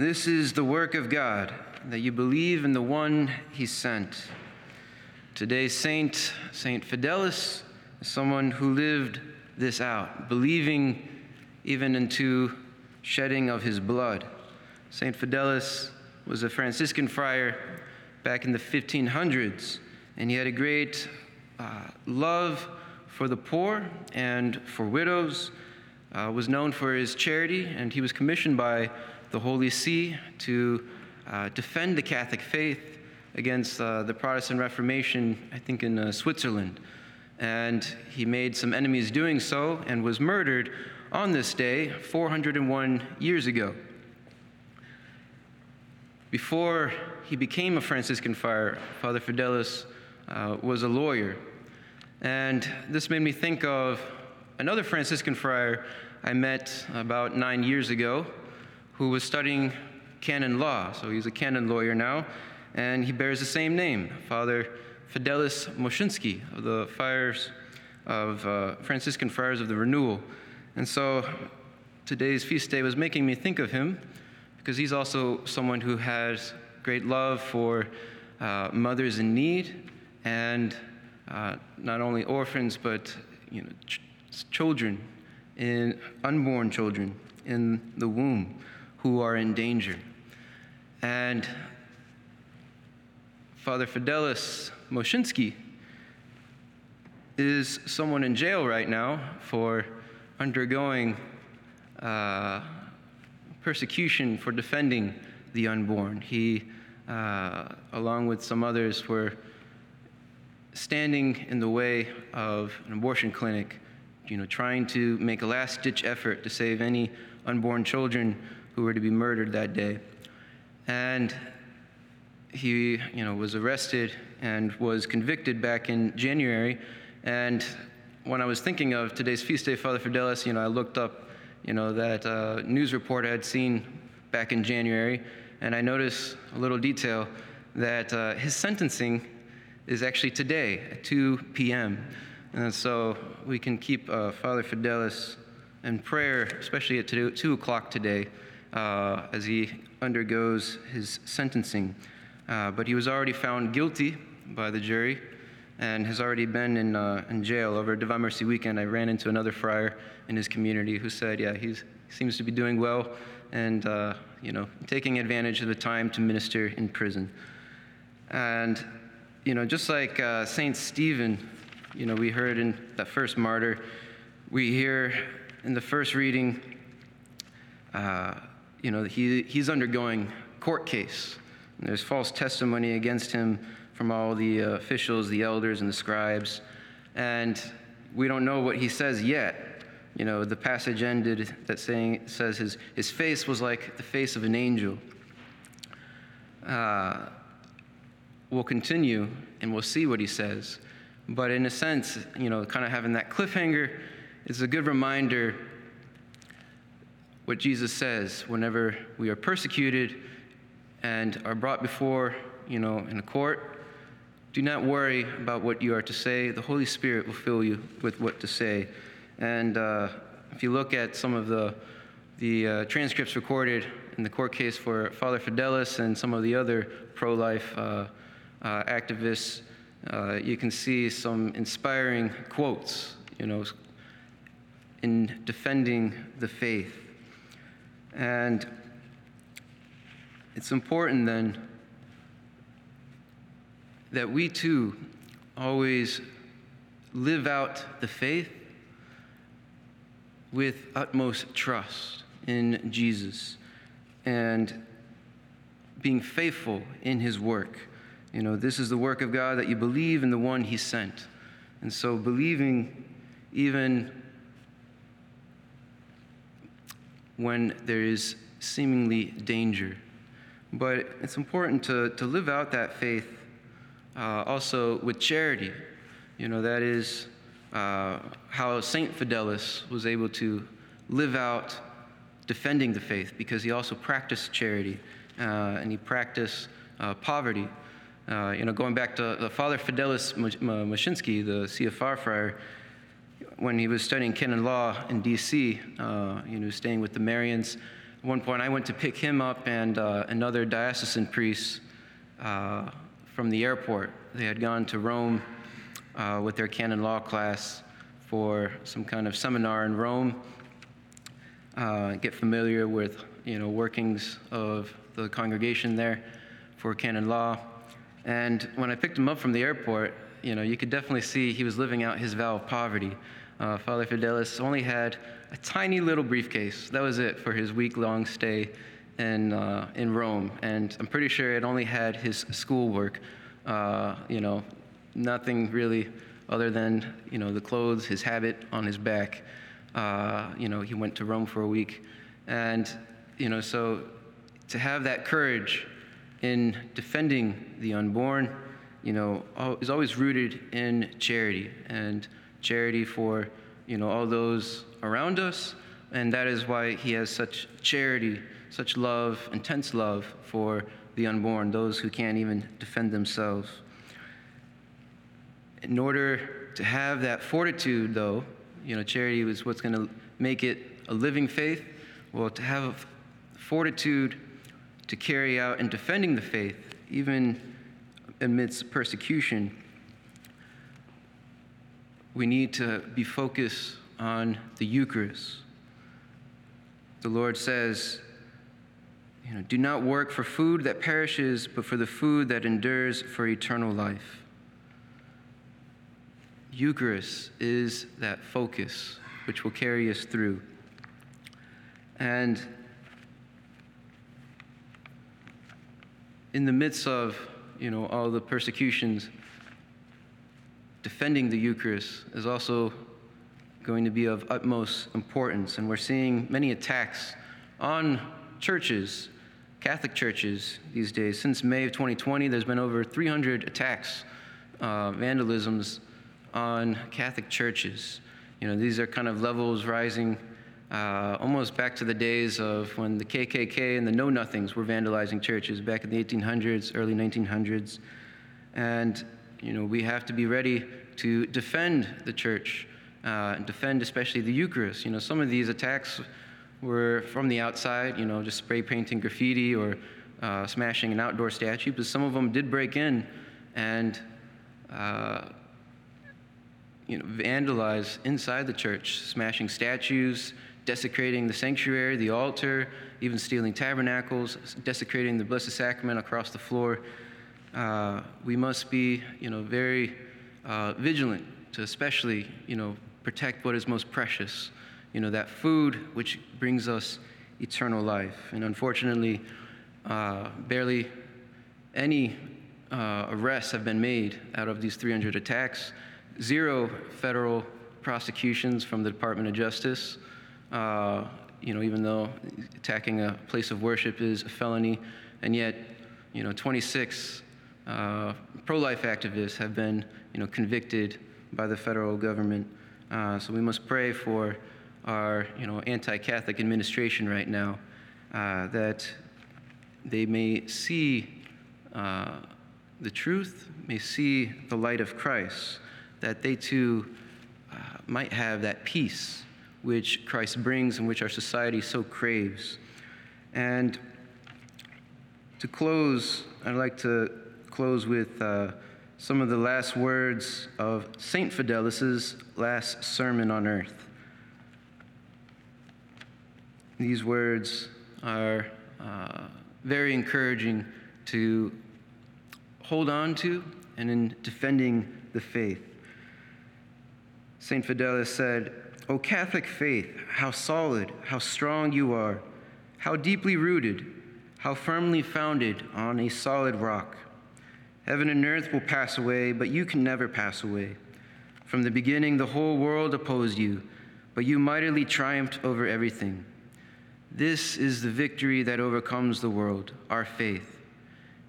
This is the work of God, that you believe in the one he sent. Today's saint, Saint Fidelis, is someone who lived this out, believing even into shedding of his blood. Saint Fidelis was a Franciscan friar back in the 1500s, and he had a great uh, love for the poor and for widows, uh, was known for his charity, and he was commissioned by the Holy See to uh, defend the Catholic faith against uh, the Protestant Reformation, I think in uh, Switzerland. And he made some enemies doing so and was murdered on this day 401 years ago. Before he became a Franciscan friar, Father Fidelis uh, was a lawyer. And this made me think of another Franciscan friar I met about nine years ago who was studying canon law. So he's a canon lawyer now, and he bears the same name, Father Fidelis Moscinski of the Friars of uh, Franciscan Friars of the Renewal. And so today's feast day was making me think of him because he's also someone who has great love for uh, mothers in need and uh, not only orphans but you know ch- children in unborn children in the womb who are in danger. And Father Fidelis Moscinski is someone in jail right now for undergoing uh, persecution for defending the unborn. He, uh, along with some others, were standing in the way of an abortion clinic, you know, trying to make a last-ditch effort to save any unborn children who were to be murdered that day. And he, you know, was arrested and was convicted back in January. And when I was thinking of today's feast day, Father Fidelis, you know, I looked up, you know, that uh, news report I had seen back in January, and I noticed a little detail that uh, his sentencing is actually today at 2 p.m. And so we can keep uh, Father Fidelis in prayer, especially at 2, 2 o'clock today uh, as he undergoes his sentencing. Uh, but he was already found guilty by the jury and has already been in, uh, in jail. Over Divine Mercy weekend, I ran into another friar in his community who said, yeah, he seems to be doing well and, uh, you know, taking advantage of the time to minister in prison. And, you know, just like uh, St. Stephen, you know, we heard in that first martyr, we hear in the first reading, uh, you know, he, he's undergoing court case. And there's false testimony against him from all the uh, officials, the elders, and the scribes. And we don't know what he says yet. You know, the passage ended that saying says his, his face was like the face of an angel. Uh, we'll continue and we'll see what he says. But in a sense, you know, kind of having that cliffhanger is a good reminder what Jesus says whenever we are persecuted and are brought before, you know, in a court. Do not worry about what you are to say. The Holy Spirit will fill you with what to say. And uh, if you look at some of the, the uh, transcripts recorded in the court case for Father Fidelis and some of the other pro life uh, uh, activists, uh, you can see some inspiring quotes, you know, in defending the faith. And it's important then that we too always live out the faith with utmost trust in Jesus and being faithful in his work. You know, this is the work of God that you believe in the one he sent. And so believing even when there is seemingly danger. But it's important to, to live out that faith uh, also with charity. You know, that is uh, how St. Fidelis was able to live out defending the faith because he also practiced charity uh, and he practiced uh, poverty. Uh, you know, going back to the Father Fidelis Moscinski, the CFR friar, when he was studying canon law in D.C., uh, you know, staying with the Marians, At one point, I went to pick him up and uh, another diocesan priest uh, from the airport. They had gone to Rome uh, with their canon law class for some kind of seminar in Rome, uh, get familiar with you know workings of the congregation there for canon law. And when I picked him up from the airport, you know, you could definitely see he was living out his vow of poverty. Uh, Father Fidelis only had a tiny little briefcase. That was it for his week-long stay in, uh, in Rome. And I'm pretty sure it only had his schoolwork, uh, you know, nothing really other than, you know, the clothes, his habit on his back. Uh, you know, he went to Rome for a week. And, you know, so to have that courage in defending the unborn, you know, is always rooted in charity and charity for, you know, all those around us. And that is why he has such charity, such love, intense love for the unborn, those who can't even defend themselves. In order to have that fortitude, though, you know, charity is what's going to make it a living faith. Well, to have fortitude to carry out in defending the faith, even amidst persecution, we need to be focused on the Eucharist. The Lord says, you know, do not work for food that perishes, but for the food that endures for eternal life. Eucharist is that focus which will carry us through. And in the midst of you know all the persecutions, defending the Eucharist is also going to be of utmost importance. And we're seeing many attacks on churches, Catholic churches these days. Since May of 2020, there's been over 300 attacks, uh, vandalisms on Catholic churches. You know, these are kind of levels rising uh, almost back to the days of when the KKK and the Know Nothings were vandalizing churches back in the 1800s, early 1900s. And, you know, we have to be ready to defend the church, uh, and defend especially the Eucharist. You know, some of these attacks were from the outside, you know, just spray painting graffiti or uh, smashing an outdoor statue, but some of them did break in and uh, you know, vandalize inside the church, smashing statues, desecrating the sanctuary, the altar, even stealing tabernacles, desecrating the Blessed Sacrament across the floor. Uh, we must be, you know, very uh, vigilant to especially, you know, protect what is most precious, you know, that food which brings us eternal life. And unfortunately, uh, barely any uh, arrests have been made out of these 300 attacks. Zero federal prosecutions from the Department of Justice. Uh, you know, even though attacking a place of worship is a felony, and yet, you know, 26 uh, pro-life activists have been, you know, convicted by the federal government. Uh, so we must pray for our, you know, anti-Catholic administration right now uh, that they may see uh, the truth, may see the light of Christ, that they too uh, might have that peace which Christ brings and which our society so craves. And to close, I'd like to close with uh, some of the last words of St. Fidelis's last sermon on earth. These words are uh, very encouraging to hold on to and in defending the faith. St. Fidelis said, O Catholic faith, how solid, how strong you are, how deeply rooted, how firmly founded on a solid rock. Heaven and earth will pass away, but you can never pass away. From the beginning, the whole world opposed you, but you mightily triumphed over everything. This is the victory that overcomes the world, our faith.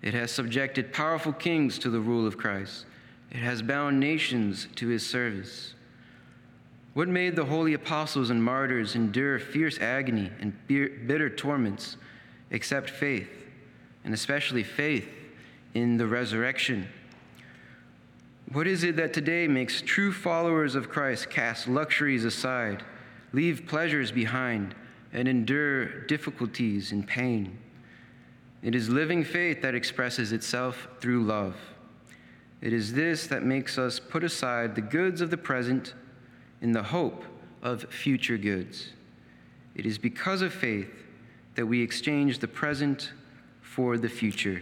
It has subjected powerful kings to the rule of Christ. It has bound nations to his service. What made the holy apostles and martyrs endure fierce agony and bitter torments except faith, and especially faith in the resurrection? What is it that today makes true followers of Christ cast luxuries aside, leave pleasures behind, and endure difficulties and pain. It is living faith that expresses itself through love. It is this that makes us put aside the goods of the present in the hope of future goods. It is because of faith that we exchange the present for the future.